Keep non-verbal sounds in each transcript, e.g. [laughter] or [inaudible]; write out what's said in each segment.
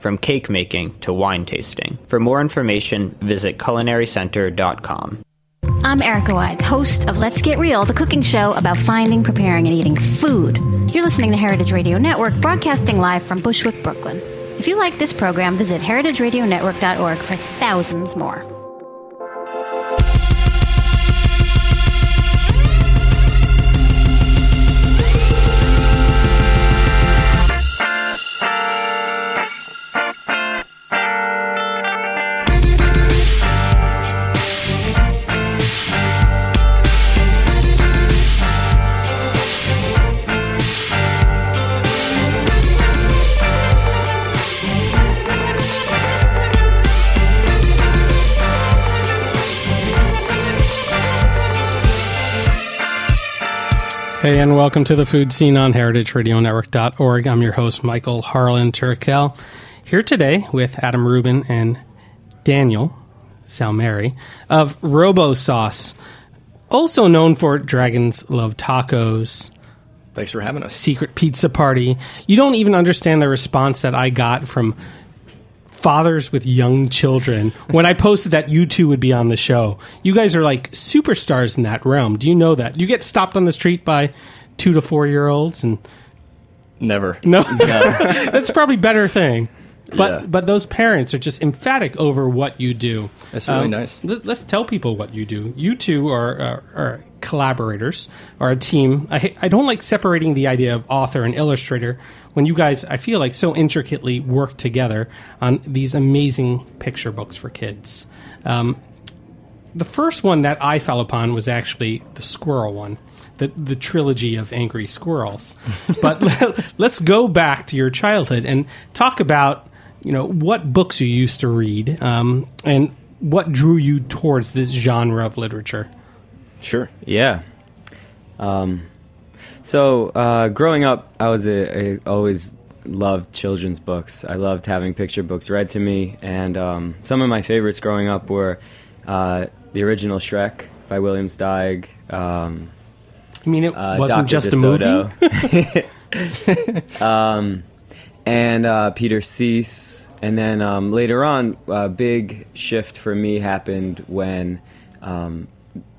from cake making to wine tasting. For more information, visit culinarycenter.com. I'm Erica Wides, host of Let's Get Real, the cooking show about finding, preparing, and eating food. You're listening to Heritage Radio Network, broadcasting live from Bushwick, Brooklyn. If you like this program, visit heritageradionetwork.org for thousands more. Hey, and welcome to the Food Seen on heritageradionetwork.org. I'm your host, Michael Harlan Turkel, here today with Adam Rubin and Daniel Salmieri of Robo Sauce, also known for Dragons Love Tacos, Thanks for having us. Secret Pizza Party. You don't even understand the response that I got from fathers with young children when I posted that you two would be on the show. You guys are like superstars in that realm. Do you know that? Do you get stopped on the street by two to four year olds and Never. no? [laughs] That's probably a better thing. But Yeah. but those parents are just emphatic over what you do. Um, That's really nice. Let, us tell people what you do. You two are, are, are collaborators, are a team. I I don't like separating the idea of author and illustrator when you guys I feel like so intricately work together on these amazing picture books for kids. Um, the first one that I fell upon was actually the squirrel one, the the trilogy of angry squirrels. [laughs] but [laughs] let's go back to your childhood and talk about you know what books you used to read um, and what drew you towards this genre of literature. Sure. Yeah. Um, so uh, growing up, I was a, a always loved children's books. I loved having picture books read to me, and um, some of my favorites growing up were uh, the original Shrek by William Steig. Um, I mean, it uh, wasn't Dr. just a movie. [laughs] [laughs] Um, and uh, Peter Sís. And then um, later on, a big shift for me happened when um,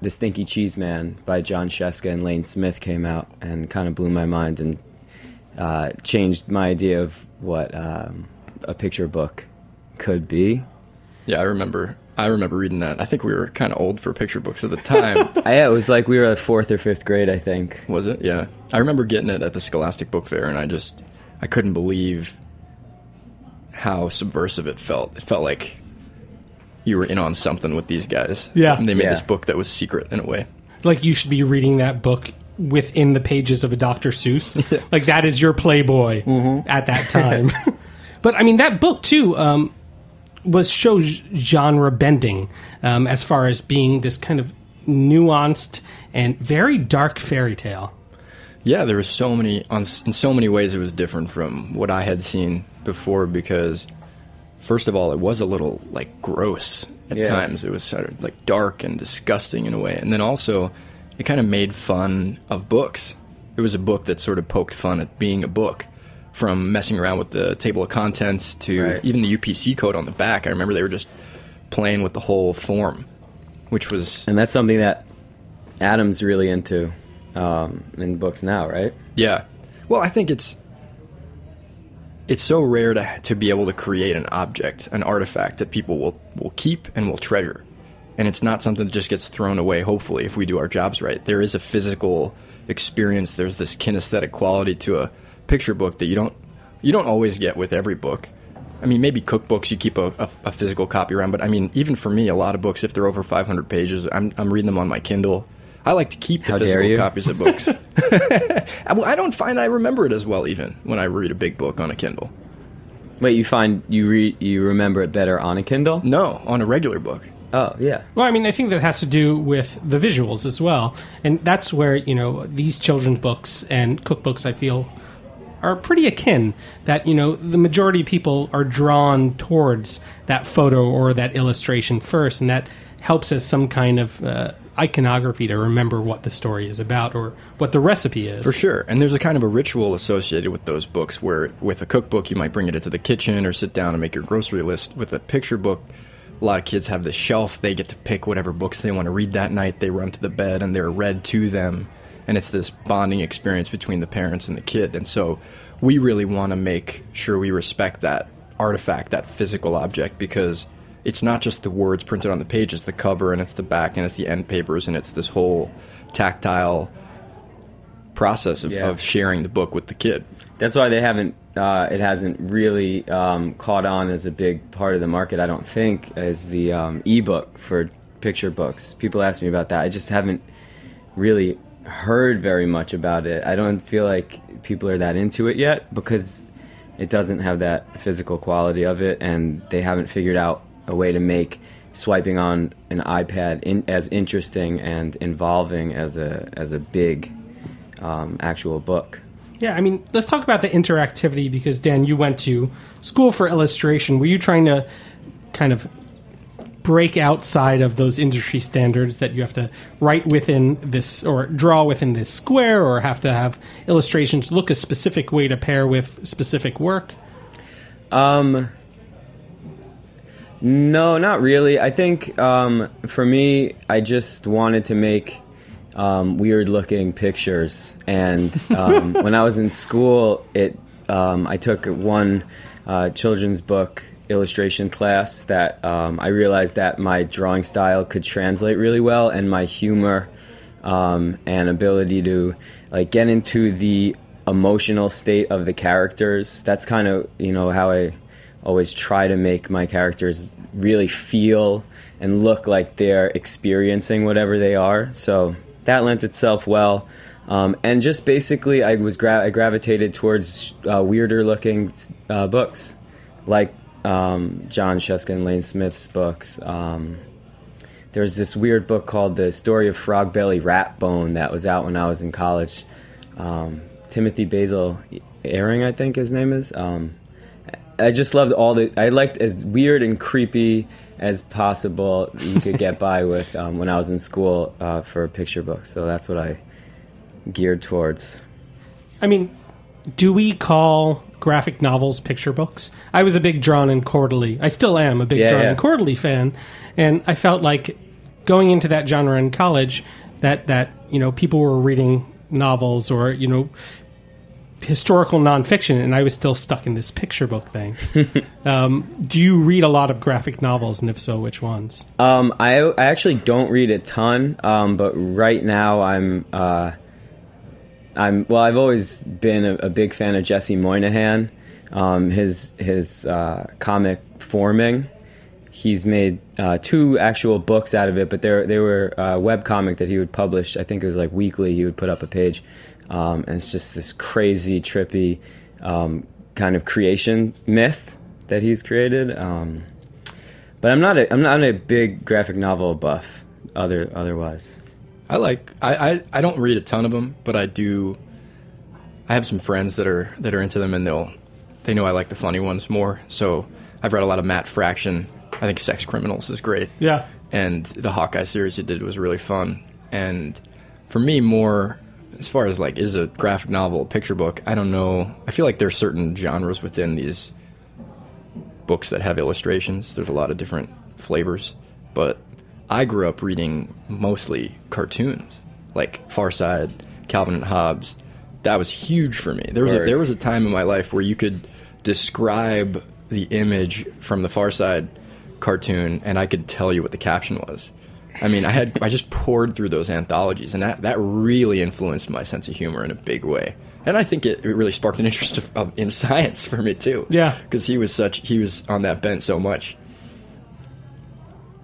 The Stinky Cheese Man by Jon Scieszka and Lane Smith came out and kind of blew my mind and uh, changed my idea of what um, a picture book could be. Yeah, I remember. I remember reading that. I think we were kind of old for picture books at the time. [laughs] Yeah, it was like we were at fourth or fifth grade, I think. was it? Yeah. I remember getting it at the Scholastic Book Fair, and I just I couldn't believe how subversive it felt. It felt like you were in on something with these guys. Yeah. And they made Yeah. this book that was secret in a way. Like you should be reading that book within the pages of a Dr. Seuss. [laughs] like that is your Playboy at that [laughs] time. [laughs] but I mean, that book too um, was so g- genre bending um, as far as being this kind of nuanced and very dark fairy tale. Yeah, there was so many on in so many ways it was different from what I had seen before because first of all it was a little like gross at Yeah. times. It was sort of like dark and disgusting in a way. And then also it kind of made fun of books It was a book that sort of poked fun at being a book, from messing around with the table of contents to Right. even the UPC code on the back. I remember they were just playing with the whole form, which was And that's something that Adam's really into um, in books now, right? Yeah. Well, I think it's it's so rare to to be able to create an object, an artifact that people will will keep and will treasure. And it's not something that just gets thrown away hopefully if we do our jobs right. There is a physical experience, there's this kinesthetic quality to a picture book that you don't you don't always get with every book. I mean, maybe cookbooks you keep a, a, a physical copy around, but I mean, even for me, a lot of books, if they're over 500 pages, I'm, I'm reading them on my Kindle. I like to keep the How physical copies of books. [laughs] I I don't find I remember it as well even when I read a big book on a Kindle. Wait, you find you re- you remember it better on a Kindle? No, on a regular book. Oh, yeah. Well, I mean, I think that has to do with the visuals as well, and that's where you know these children's books and cookbooks. I feel are pretty akin. That you know the majority of people are drawn towards that photo or that illustration first, and that helps as some kind of uh, iconography to remember what the story is about or what the recipe is. For sure. And there's a kind of a ritual associated with those books where with a cookbook you might bring it into the kitchen or sit down and make your grocery list. With a picture book, a lot of kids have the shelf. They get to pick whatever books they want to read that night. They run to the bed and they're read to them. And it's this bonding experience between the parents and the kid. And so we really want to make sure we respect that artifact, that physical object, because it's not just the words printed on the page, it's the cover and it's the back and it's the end papers and it's this whole tactile process of, Yeah. of sharing the book with the kid. That's why they haven't. Uh, it hasn't really um, caught on as a big part of the market. I don't think as the um, ebook for picture books. People ask me about that. I just haven't really heard very much about it. I don't feel like people are that into it yet because it doesn't have that physical quality of it, and they haven't figured out a way to make swiping on an iPad in, as interesting and involving as a as a big um, actual book. Yeah, I mean, let's talk about the interactivity because Dan, you went to school for illustration. Were you trying to kind of break outside of those industry standards that you have to write within this or draw within this square or have to have illustrations look a specific way to pair with specific work? Um, no, not really. I think um, for me, I just wanted to make um, weird looking pictures. And um, [laughs] when I was in school, it um, I took one uh, children's book illustration class that um, I realized that my drawing style could translate really well, and my humor um, and ability to like get into the emotional state of the characters. That's kind of you know how I always try to make my characters really feel and look like they're experiencing whatever they are. So that lent itself well. Um, and just basically, I was gra- I gravitated towards uh, weirder looking uh, books, like um, Jon Scieszka and Lane Smith's books. Um, there's this weird book called The Story of Frog Belly Rat Bone that was out when I was in college. Um, Timothy Basil Ering, I think his name is. Um, I just loved all the. I liked as weird and creepy as possible you could get by [laughs] with um, when I was in school uh, for picture books. So that's what I geared towards. I mean, do we call graphic novels picture books? I was a big Drawn and Quarterly. I still am a big Yeah, Drawn yeah. and Quarterly fan, and I felt like going into that genre in college that that you know people were reading novels or you know historical nonfiction, and I was still stuck in this picture book thing. [laughs] um, do you read a lot of graphic novels, and if so, which ones? Um, I, I actually don't read a ton, um, but right now I'm uh, I'm well. I've always been a, a big fan of Jesse Moynihan. Um, his his uh, comic forming. He's made uh, two actual books out of it, but they they were uh, web comic that he would publish. I think it was like weekly. He would put up a page, um, and it's just this crazy, trippy um, kind of creation myth that he's created. Um, but I'm not a I'm not a big graphic novel buff. Other otherwise, I like I, I, I don't read a ton of them, but I do. I have some friends that are that are into them, and they'll they know I like the funny ones more. So I've read a lot of Matt Fraction. I think Sex Criminals is great. Yeah. and the Hawkeye series he did was really fun. And for me, more as far as like is a graphic novel a picture book, I don't know. I feel like there's certain genres within these books that have illustrations. There's a lot of different flavors, but I grew up reading mostly cartoons, like Far Side, Calvin and Hobbes. That was huge for me. There was a, there was a time in my life where you could describe the image from the Far Side cartoon, and I could tell you what the caption was. I mean, I had I just poured through those anthologies, and that that really influenced my sense of humor in a big way. And I think it, it really sparked an interest of, of, in [laughs] science for me too. Yeah. because he was such he was on that bent so much.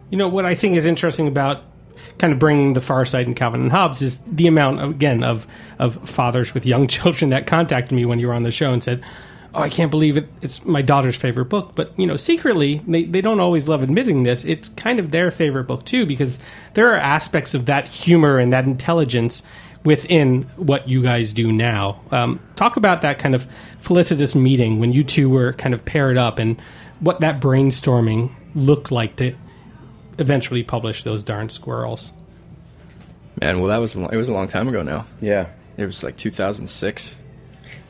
You know what I think is interesting about kind of bringing the far side and Calvin and Hobbes is the amount again of of fathers with young [laughs] children that contacted me when you were on the show and said, "Oh, I can't believe it! It's my daughter's favorite book." But you know, secretly they they don't always love admitting this. It's kind of their favorite book too because there are aspects of that humor and that intelligence within what you guys do now. Um, talk about that kind of felicitous meeting when you two were kind of paired up and what that brainstorming looked like to eventually publish those darn squirrels. Man, well, that was a it was a long time ago now. Yeah. It was like 2006.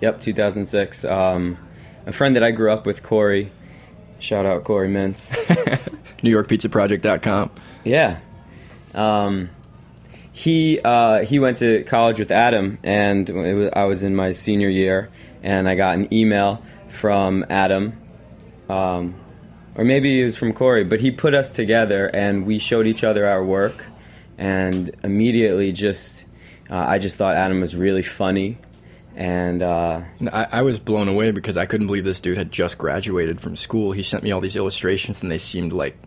Yep, 2006. Um, a friend that I grew up with, Corey. Shout out Corey Mintz. [laughs] NewYorkPizzaProject.com. yeah. Um, he uh, he went to college with Adam, and it was, I was in my senior year, and I got an email from Adam, um, or maybe it was from Corey, but he put us together, and we showed each other our work, and immediately just uh, I just thought Adam was really funny, and uh, And I, I was blown away because I couldn't believe this dude had just graduated from school. He sent me all these illustrations, and they seemed like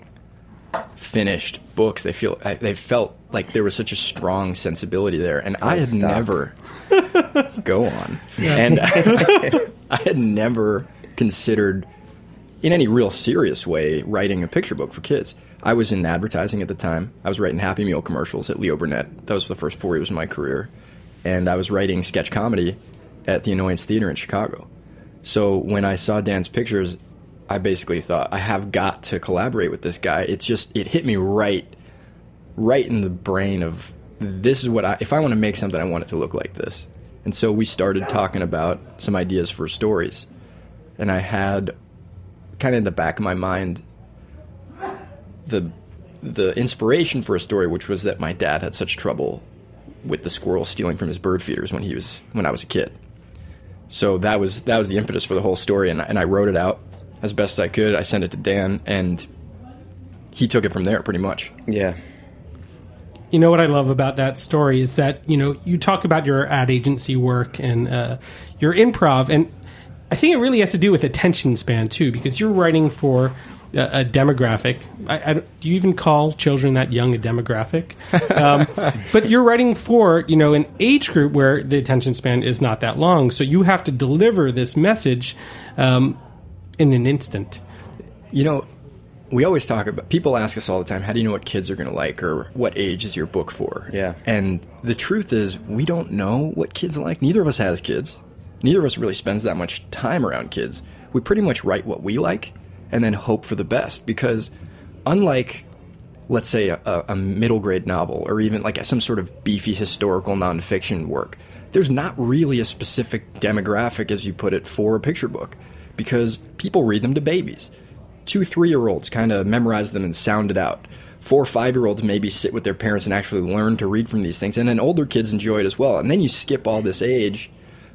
finished books. They feel they felt like there was such a strong sensibility there, and I had stop. never [laughs] go on, and [laughs] [laughs] I had never considered in any real serious way writing a picture book for kids. I was in advertising at the time. I was writing Happy Meal commercials at Leo Burnett. That was the first four years of my career. And I was writing sketch comedy at the Annoyance Theater in Chicago. So when I saw Dan's pictures, I basically thought, I have got to collaborate with this guy. It's just, it hit me right, right in the brain of this is what I, if I want to make something, I want it to look like this. And so we started talking about some ideas for stories. And I had kind of in the back of my mind the the inspiration for a story, which was that my dad had such trouble with the squirrel stealing from his bird feeders when he was when I was a kid. So that was that was the impetus for the whole story, and, and I wrote it out as best I could. I sent it to Dan, and he took it from there, pretty much. yeah. You know what I love about that story is that you know you talk about your ad agency work and uh, your improv, and I think it really has to do with attention span too, because you're writing for a, a demographic. I, I, do you even call children that young a demographic? [laughs] Um, but you're writing for you know an age group where the attention span is not that long, so you have to deliver this message um, in an instant. You know, we always talk about people ask us all the time, how do you know what kids are going to like or what age is your book for? Yeah. And the truth is, we don't know what kids like. Neither of us has kids. Neither of us really spends that much time around kids. We pretty much write what we like and then hope for the best because unlike let's say a, a middle grade novel or even like some sort of beefy historical nonfiction work, there's not really a specific demographic, as you put it, for a picture book because people read them to babies. Two, three year olds kind of memorize them and sound it out. Four, five year olds maybe sit with their parents and actually learn to read from these things. And then older kids enjoy it as well. And then you skip all this age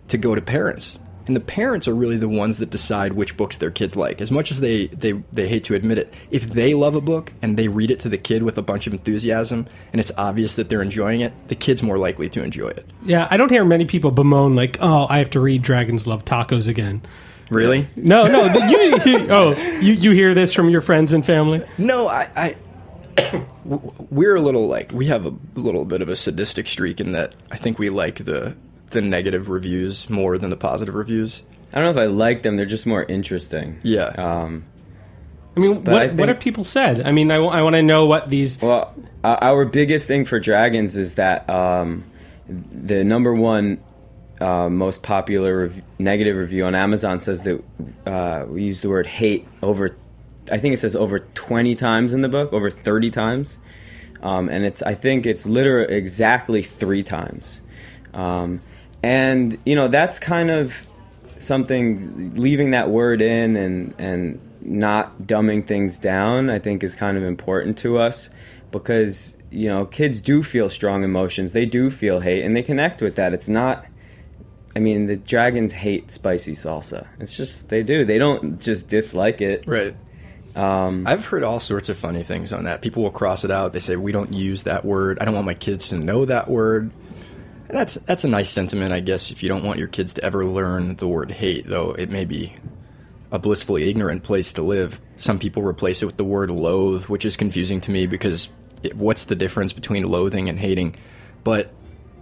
to go to parents. And the parents are really the ones that decide which books their kids like. As much as they, they, they hate to admit it, if they love a book and they read it to the kid with a bunch of enthusiasm and it's obvious that they're enjoying it, the kid's more likely to enjoy it. Yeah, I don't hear many people bemoan like, "Oh, I have to read Dragons Love Tacos again." Really? No, no. you, you, oh, you, you hear this from your friends and family? No, i, I [coughs] we're a little like we have a little bit of a sadistic streak in that I think we like the the negative reviews more than the positive reviews. I don't know if I like them. They're just more interesting. Yeah. Um, I mean, what, I what have people said? I mean, I, want to know what these. well, uh, our biggest thing for dragons is that um, the number one uh, most popular rev- negative review on Amazon says that uh, we use the word hate over. I think it says over twenty times in the book, over thirty times, um, and it's. I think it's literally exactly three times. Um, and you know that's kind of something leaving that word in and and not dumbing things down. I think is kind of important to us because you know kids do feel strong emotions. They do feel hate and they connect with that. It's not. I mean, the dragons hate spicy salsa. It's just they do. They don't just dislike it. Right. Um, I've heard all sorts of funny things on that. People will cross it out. They say we don't use that word. I don't want my kids to know that word. That's that's a nice sentiment, I guess. If you don't want your kids to ever learn the word hate, though, it may be a blissfully ignorant place to live. Some people replace it with the word loathe, which is confusing to me because it, what's the difference between loathing and hating? But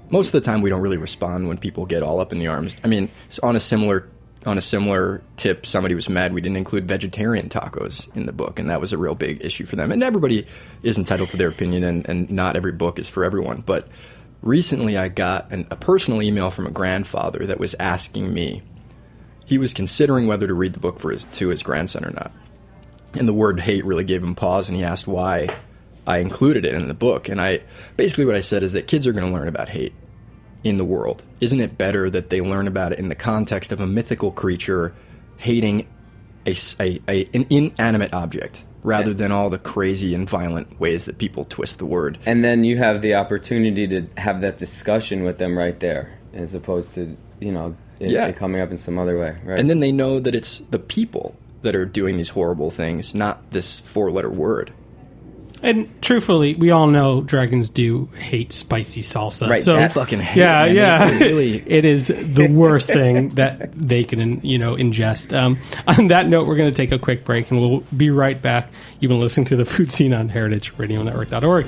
most of the time, we don't really respond when people get all up in the arms. I mean, on a similar on a similar tip, somebody was mad we didn't include vegetarian tacos in the book, and that was a real big issue for them. And everybody is entitled to their opinion, and, and not every book is for everyone. But recently, I got an, a personal email from a grandfather that was asking me. He was considering whether to read the book for his, to his grandson or not. And the word hate really gave him pause, and he asked why I included it in the book. And I basically what I said is that kids are going to learn about hate in the world. Isn't it better that they learn about it in the context of a mythical creature hating a, a, a an inanimate object rather Yeah. than all the crazy and violent ways that people twist the word? and then you have the opportunity to have that discussion with them right there, as opposed to you know it, Yeah. it coming up in some other way. Right. And then they know that it's the people that are doing these horrible things, not this four letter word. And truthfully, we all know dragons do hate spicy salsa. Right, So Fucking hate yeah, it, yeah. Really- [laughs] it is the worst thing that they can, you know, ingest. Um, on that note, we're going to take a quick break, and we'll be right back. You've been listening to the Food Seen on HeritageRadioNetwork.org.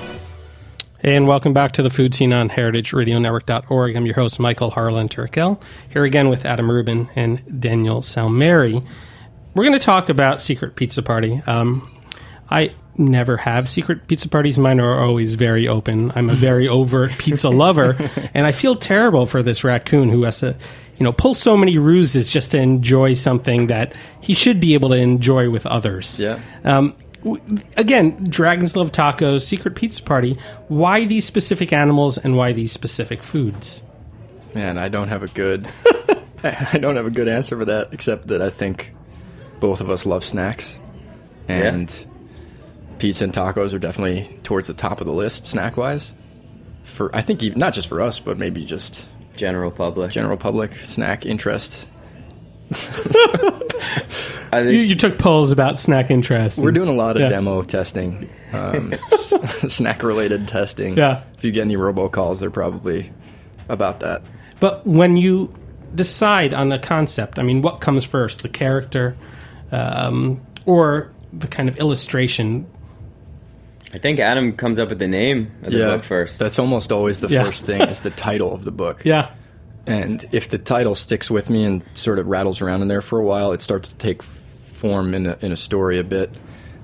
And welcome back to the Food Seen on HeritageRadioNetwork.org. I'm your host, Michael Harlan Turkel, here again with Adam Rubin and Daniel Salmieri. We're going to talk about Secret Pizza Party. Um, I never have secret pizza parties. Mine are always very open. I'm a very [laughs] overt pizza lover, and I feel terrible for this raccoon who has to, you know, pull so many ruses just to enjoy something that he should be able to enjoy with others. Yeah. Um, again, dragons love tacos. Secret pizza party. Why these specific animals and why these specific foods? Man, I don't have a good [laughs] I don't have a good answer for that except that I think both of us love snacks. And pizza and tacos are definitely towards the top of the list snack wise. For I think even, not just for us, but maybe just general public. general public snack interest. I You, think you took polls about snack interest. We're doing a lot of Yeah. demo testing, um, [laughs] [laughs] snack related testing. Yeah. If you get any robocalls, they're probably about that. But when you decide on the concept, I mean, what comes first, the character, um, or the kind of illustration? I think Adam comes up with the name of the book first. That's almost always the Yeah. first thing is the [laughs] title of the book. Yeah, And if the title sticks with me and sort of rattles around in there for a while, it starts to take form in a, in a story a bit.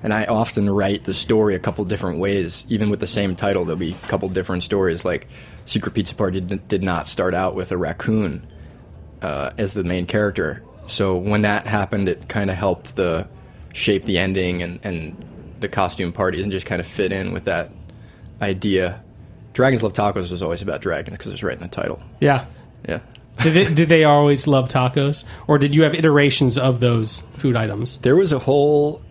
And I often write the story a couple different ways, even with the same title. There'll be a couple different stories. Like Secret Pizza Party did, did not start out with a raccoon uh, as the main character. So when that happened, it kind of helped the shape the ending and, and the costume parties and just kind of fit in with that idea. Dragons Love Tacos was always about dragons because it was right in the title. Yeah. Yeah. Did, it, did they always love tacos, or did you have iterations of those food items? There was a whole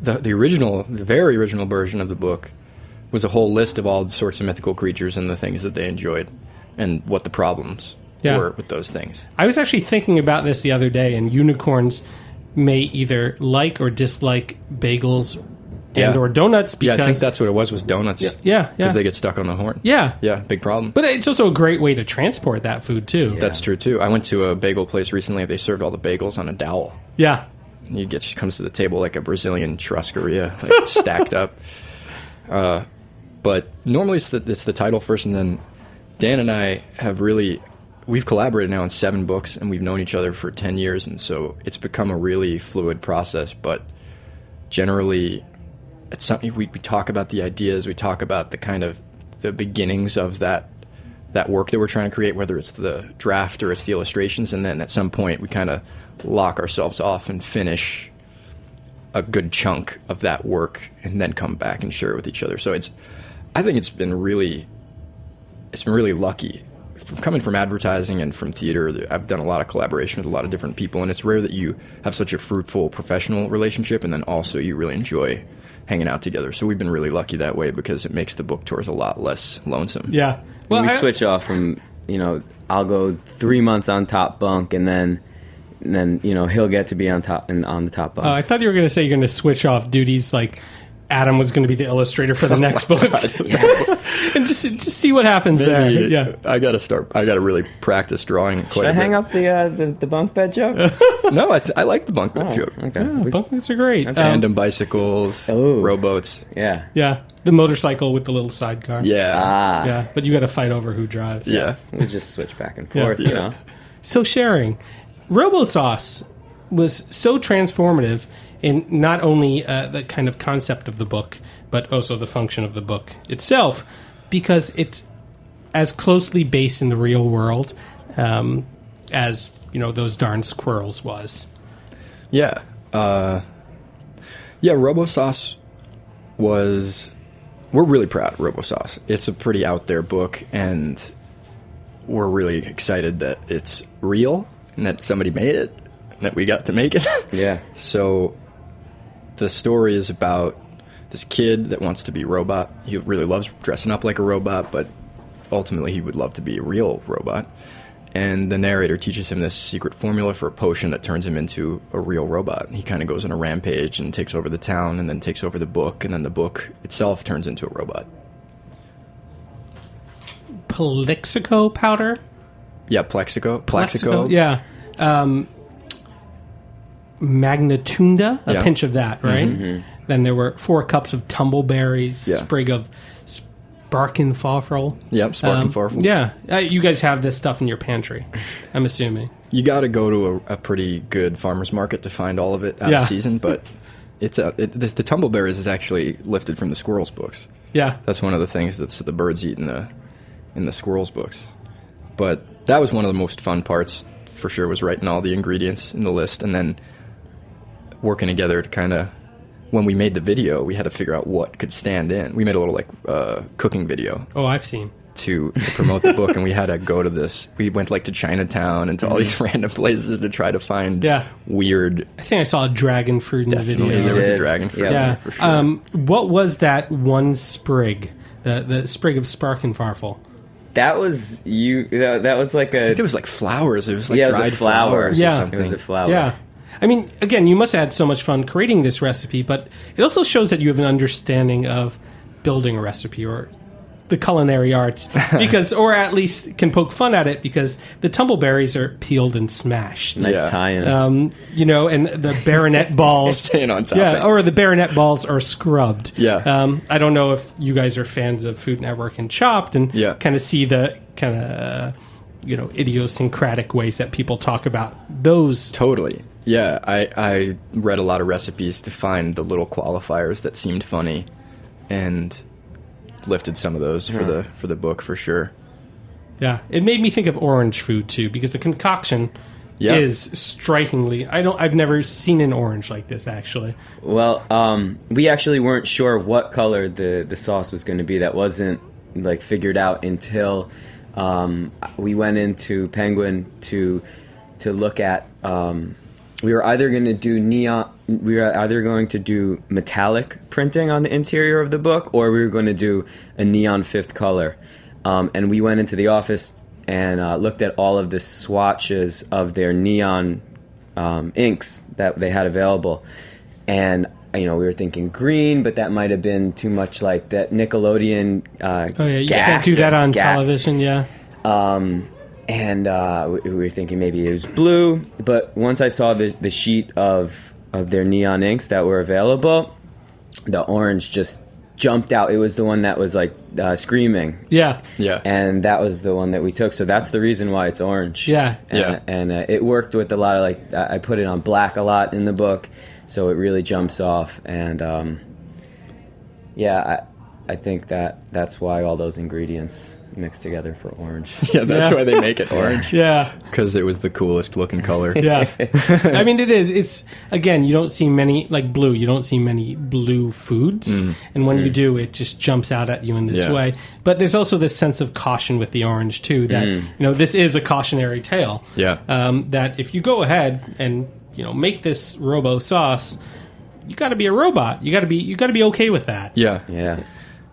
the the original, the very original version of the book was a whole list of all sorts of mythical creatures and the things that they enjoyed and what the problems Yeah. were with those things. I was actually thinking about this the other day, and unicorns may either like or dislike bagels Yeah. and or donuts Yeah, I think that's what it was was donuts. yeah, yeah, Because they get stuck on the horn. yeah. Yeah, big problem. But it's also a great way to transport that food too. That's true too. I went to a bagel place recently. They served all the bagels on a dowel. Yeah, And you get just comes to the table like a Brazilian churrascaria, like [laughs] stacked up. Uh, but normally it's the, it's the title first, and then Dan and I have really we've collaborated now on seven books, and we've known each other for ten years, and so it's become a really fluid process. But generally, it's something we, we talk about the ideas, we talk about the kind of the beginnings of that that work that we're trying to create, whether it's the draft or it's the illustrations, and then at some point we kind of lock ourselves off and finish a good chunk of that work, and then come back and share it with each other. So it's, I think it's been really, it's been really lucky. From coming from advertising and from theater, I've done a lot of collaboration with a lot of different people, and it's rare that you have such a fruitful professional relationship, and then also you really enjoy hanging out together. So we've been really lucky that way because it makes the book tours a lot less lonesome. yeah. Well, we I- switch off from you know I'll go three months on top bunk and then and then you know he'll get to be on top and on the top bunk. Uh, I thought you were going to say you're going to switch off duties like Adam was going to be the illustrator for the [laughs] next book. [laughs] and just just see what happens there. Yeah. I gotta start. I gotta really practice drawing. Quite Should a I hang bit. up the, uh, the the bunk bed joke? [laughs] No, I, th- I like the bunk bed Oh, joke. okay. Yeah, We- bunk beds are great. Um, Tandem bicycles, Oh. rowboats. yeah. yeah, the motorcycle with the little sidecar. Yeah, Ah. yeah, but you got to fight over who drives. yeah. Yes. We just switch back and Yeah. forth. You know. So sharing, RoboSauce was so transformative in not only uh, the kind of concept of the book, but also the function of the book itself, because it's as closely based in the real world um, as you know those darn squirrels was. Yeah. Uh, yeah, RoboSauce was. We're really proud of RoboSauce. It's a pretty out there book, and we're really excited that it's real and that somebody made it and that we got to make it. Yeah. [laughs] So the story is about this kid that wants to be a robot. He really loves dressing up like a robot, but ultimately he would love to be a real robot. And the narrator teaches him this secret formula for a potion that turns him into a real robot. He kind of goes on a rampage and takes over the town and then takes over the book, and then the book itself turns into a robot. Plaxico powder. Yeah, Plaxico. Plaxico. Yeah. Um, Magnatunda, a Yeah. pinch of that, right? Then there were four cups of tumbleberries, Yeah. sprig of sparkenfarfle. Yep, Um, Sparkenfarfle. Yeah, uh, you guys have this stuff in your pantry. I'm assuming. You got to go to a, a pretty good farmer's market to find all of it out Yeah. of season, but it's a, it, this, the tumbleberries is actually lifted from the squirrels books. Yeah, That's one of the things that the birds eat in the in the squirrels books. But that was one of the most fun parts for sure was writing all the ingredients in the list and then working together to kind of when we made the video, we had to figure out what could stand in. We made a little like uh, cooking video Oh, I've seen. to to promote the book, and we had to go to this. We went like to Chinatown and to all these [laughs] random places to try to find Yeah. weird. I think I saw a dragon fruit in Definitely, the video. there was a dragon fruit. Yeah. yeah. for sure. Um, what was that one sprig? The the sprig of sparkenfarfle. That was you. That, that was like a. it was like flowers. It was like Yeah, it was a dried flower. flowers Yeah. or something. It was a flower. Yeah. I mean, again, you must have had so much fun creating this recipe, but it also shows that you have an understanding of building a recipe or the culinary arts [laughs] because or at least can poke fun at it because the tumbleberries are peeled and smashed. Nice Yeah. tie-in. Um, you know, and the baronet [laughs] balls Staying on topic. Yeah, or the baronet balls are scrubbed. Yeah. Um, I don't know if you guys are fans of Food Network and Chopped and Yeah. kind of see the kind of uh, you know idiosyncratic ways that people talk about those. Totally. Yeah, I, I read a lot of recipes to find the little qualifiers that seemed funny, and lifted some of those for the for the book for sure. Yeah, it made me think of orange food too because the concoction Yeah. is strikingly. I don't. I've never seen an orange like this actually. Well, um, we actually weren't sure what color the, the sauce was going to be. That wasn't like figured out until um, we went into Penguin to to look at. Um, we were either going to do neon. We were either going to do metallic printing on the interior of the book, or we were going to do a neon fifth color. Um, and we went into the office and uh, looked at all of the swatches of their neon um, inks that they had available. And you know, we were thinking green, but that might have been too much like that Nickelodeon. Uh, Oh yeah, you gap- can't do that on gap. television. Yeah, Um, and uh, we, we were thinking maybe it was blue, but once I saw the the sheet of of their neon inks that were available, the orange just jumped out. It was the one that was like uh, screaming. yeah, Yeah, And that was the one that we took, so that's the reason why it's orange. Yeah. and, Yeah. and uh, it worked with a lot of like I I put it on black a lot in the book, so it really jumps off. And um, yeah, I, I think that that's why all those ingredients mix together for orange. [laughs] yeah, that's Yeah. why they make it orange yeah, because it was the coolest looking color. [laughs] yeah. [laughs] I mean, it is. It's again, you don't see many like blue. You don't see many blue foods, mm. and when you mm. do, it just jumps out at you in this Yeah. way. But there's also this sense of caution with the orange too. That mm. you know, this is a cautionary tale. Yeah. Um, that if you go ahead and you know make this robo sauce, you got to be a robot. You got to be you got to be okay with that. Yeah, yeah,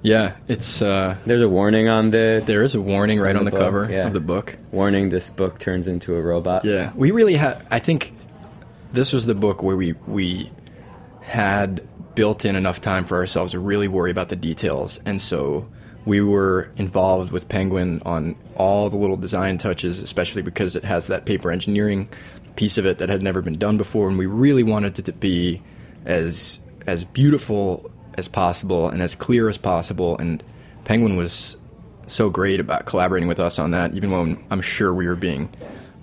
yeah. It's uh, there's a warning on the there is a warning right on the the book, cover yeah. of the book. warning. This book turns into a robot. Yeah, we really had. I think this was the book where we we had built in enough time for ourselves to really worry about the details, and so we were involved with Penguin on all the little design touches, especially because it has that paper engineering piece of it that had never been done before, and we really wanted it to be as as beautiful as possible and as clear as possible, and Penguin was so great about collaborating with us on that, even when I'm sure we were being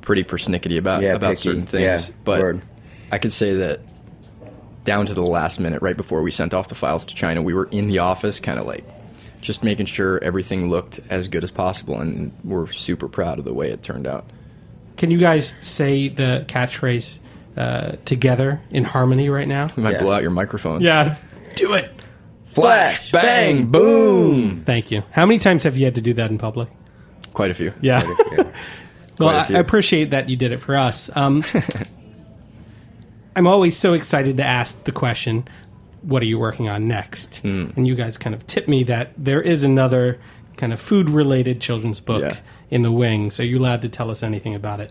pretty persnickety about Yeah, about picky. certain things. Yeah, but word. I could say that down to the last minute, right before we sent off the files to China, we were in the office, kind of like just making sure everything looked as good as possible, and we're super proud of the way it turned out. Can you guys say the catchphrase uh, together in harmony right now? [laughs] You might Yes. blow out your microphone. Yeah, do it. Flash, bang, boom. Thank you. How many times have you had to do that in public? Quite a few. Yeah. [laughs] well, Quite a I, few. I appreciate that you did it for us. Um, I'm always so excited to ask the question, "What are you working on next?" Hmm. And you guys kind of tip me that there is another kind of food-related children's book Yeah. in the wings. Are you allowed to tell us anything about it?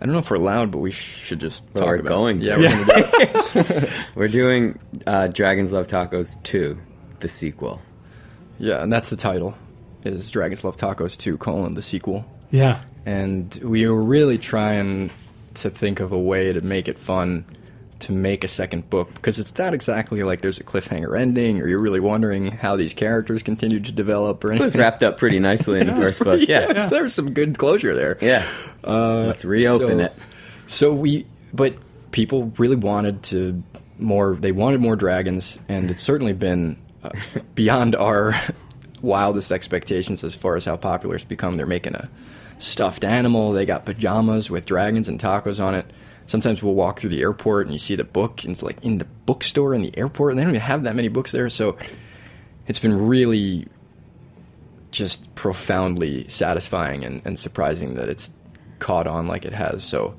I don't know if we're loud, but we should just Well, talk we're about going it. to. Yeah, we're Yeah. going to do. [laughs] We're doing uh, Dragons Love Tacos 2, the sequel. Yeah, and that's the title. Is Dragons Love Tacos 2 colon the sequel. Yeah. and we were really trying to think of a way to make it fun to make a second book because it's not exactly like there's a cliffhanger ending or you're really wondering how these characters continue to develop or anything. It was wrapped up pretty nicely in the [laughs] first book. Yeah. yeah, there was some good closure there. Yeah. Let's reopen so- it. So we, but people really wanted to more. They wanted more dragons, and it's certainly been uh, [laughs] beyond our [laughs] wildest expectations as far as how popular it's become. They're making a stuffed animal. They got pajamas with dragons and tacos on it. Sometimes we'll walk through the airport and you see the book, and it's like in the bookstore in the airport, and they don't even have that many books there. So it's been really just profoundly satisfying and, and surprising that it's caught on like it has. So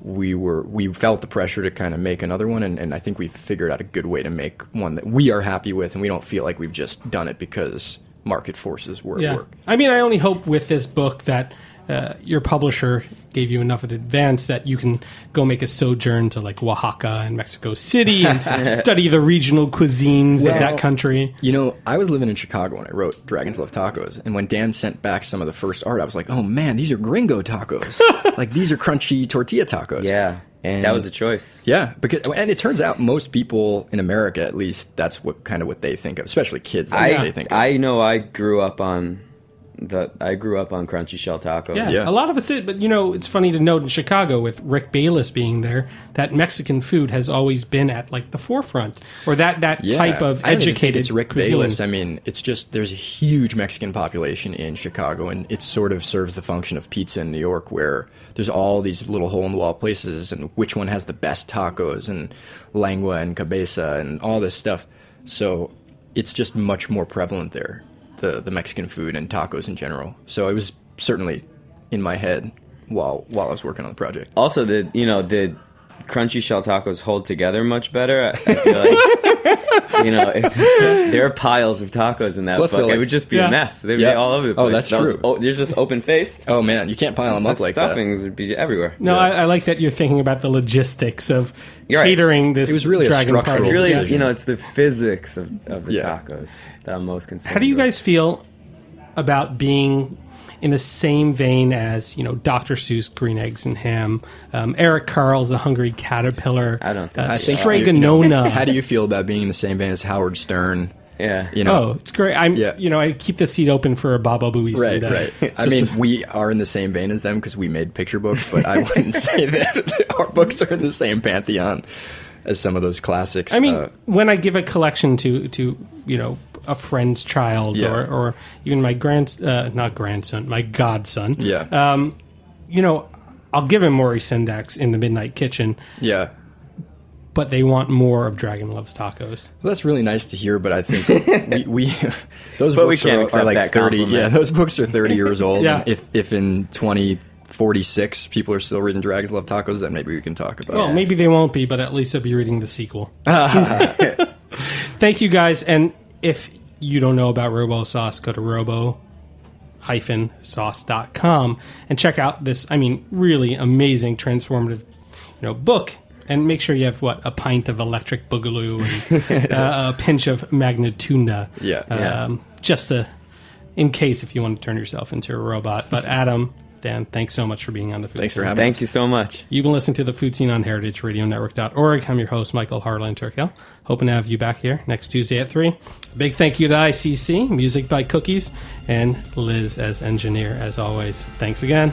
we were we felt the pressure to kind of make another one, and, and I think we figured out a good way to make one that we are happy with, and we don't feel like we've just done it because market forces were at Yeah. work. I mean, I only hope with this book that uh, your publisher gave you enough in advance that you can go make a sojourn to like Oaxaca and Mexico City and [laughs] study the regional cuisines of that country. You know, I was living in Chicago when I wrote Dragons Love Tacos, and when Dan sent back some of the first art, I was like, "Oh man, these are gringo tacos! [laughs] like these are crunchy tortilla tacos." Yeah. And- that was a choice. Yeah, because and it turns out most people in America, at least, that's what kind of what they think of, especially kids. That's what I they think. Of. I know I grew up on the I grew up on crunchy shell tacos. Yeah, Yeah. a lot of us did, but you know, it's funny to note in Chicago with Rick Bayless being there that Mexican food has always been at like the forefront, or that that Yeah, type of I don't even think educated. It's Rick cuisine. Bayless. I mean, it's just there's a huge Mexican population in Chicago, and it sort of serves the function of pizza in New York, where there's all these little hole in the wall places, and which one has the best tacos and lengua and cabeza and all this stuff. So it's just much more prevalent there, the the Mexican food and tacos in general. So it was certainly in my head while while I was working on the project. Also, the you know the crunchy shell tacos hold together much better. I, I feel like [laughs] you know if, [laughs] there are piles of tacos in that Plus bucket. like- it would just be Yeah. a mess. They'd Yeah. be all over the oh, place. Oh, that's Those- true. Oh, there's just open faced. Oh man, you can't pile them up the like that. stuffing would be everywhere. No, I, I like that you're thinking about the logistics of You're right. catering this. It was really a dragon structural. It's really decision. you know it's the physics of, of the Yeah. tacos that I'm most concerned. How do you with. guys feel about being in the same vein as you know Dr. Seuss Green Eggs and Ham, um, Eric Carle's A Hungry Caterpillar, I don't think uh, I think Strega Nona. [laughs] How do you feel about being in the same vein as Howard Stern? Yeah. You know, Oh, it's great! I'm, Yeah. you know, I keep the seat open for a Baba Booey Right, someday. right. [laughs] I mean, we are in the same vein as them because we made picture books, but I wouldn't [laughs] say that our books are in the same pantheon as some of those classics. I mean, Uh, when I give a collection to to you know a friend's child Yeah. or or even my grand uh, not grandson, my godson, yeah, um, you know, I'll give him Maurice Sendak's in the Midnight Kitchen, yeah. but they want more of Dragon Loves Tacos. Well, that's really nice to hear, but I think we, [laughs] we [laughs] those But we books can't are, are like that thirty. compliment. Yeah, those books are thirty years [laughs] old. Yeah. if if in twenty forty six people are still reading Dragons Love Tacos, then maybe we can talk about. Well, it. Well, maybe they won't be, but at least they'll be reading the sequel. Thank you guys, and if you don't know about Robo Sauce, go to Robo sauce.com and check out this i mean really amazing transformative you know book and make sure you have what a pint of electric boogaloo and [laughs] uh, a pinch of magnitunda Yeah. Yeah. um, just to in case if you want to turn yourself into a robot but adam dan thanks so much for being on the food Thanks for Seen. having Thank us. you so much. You've been listening to the Food Seen on heritageradionetwork.org. I'm your host, Michael Harlan Turkel. Hoping to have you back here next Tuesday at 3. A big thank you to ICC, music by Cookies, and Liz as engineer, as always. Thanks again.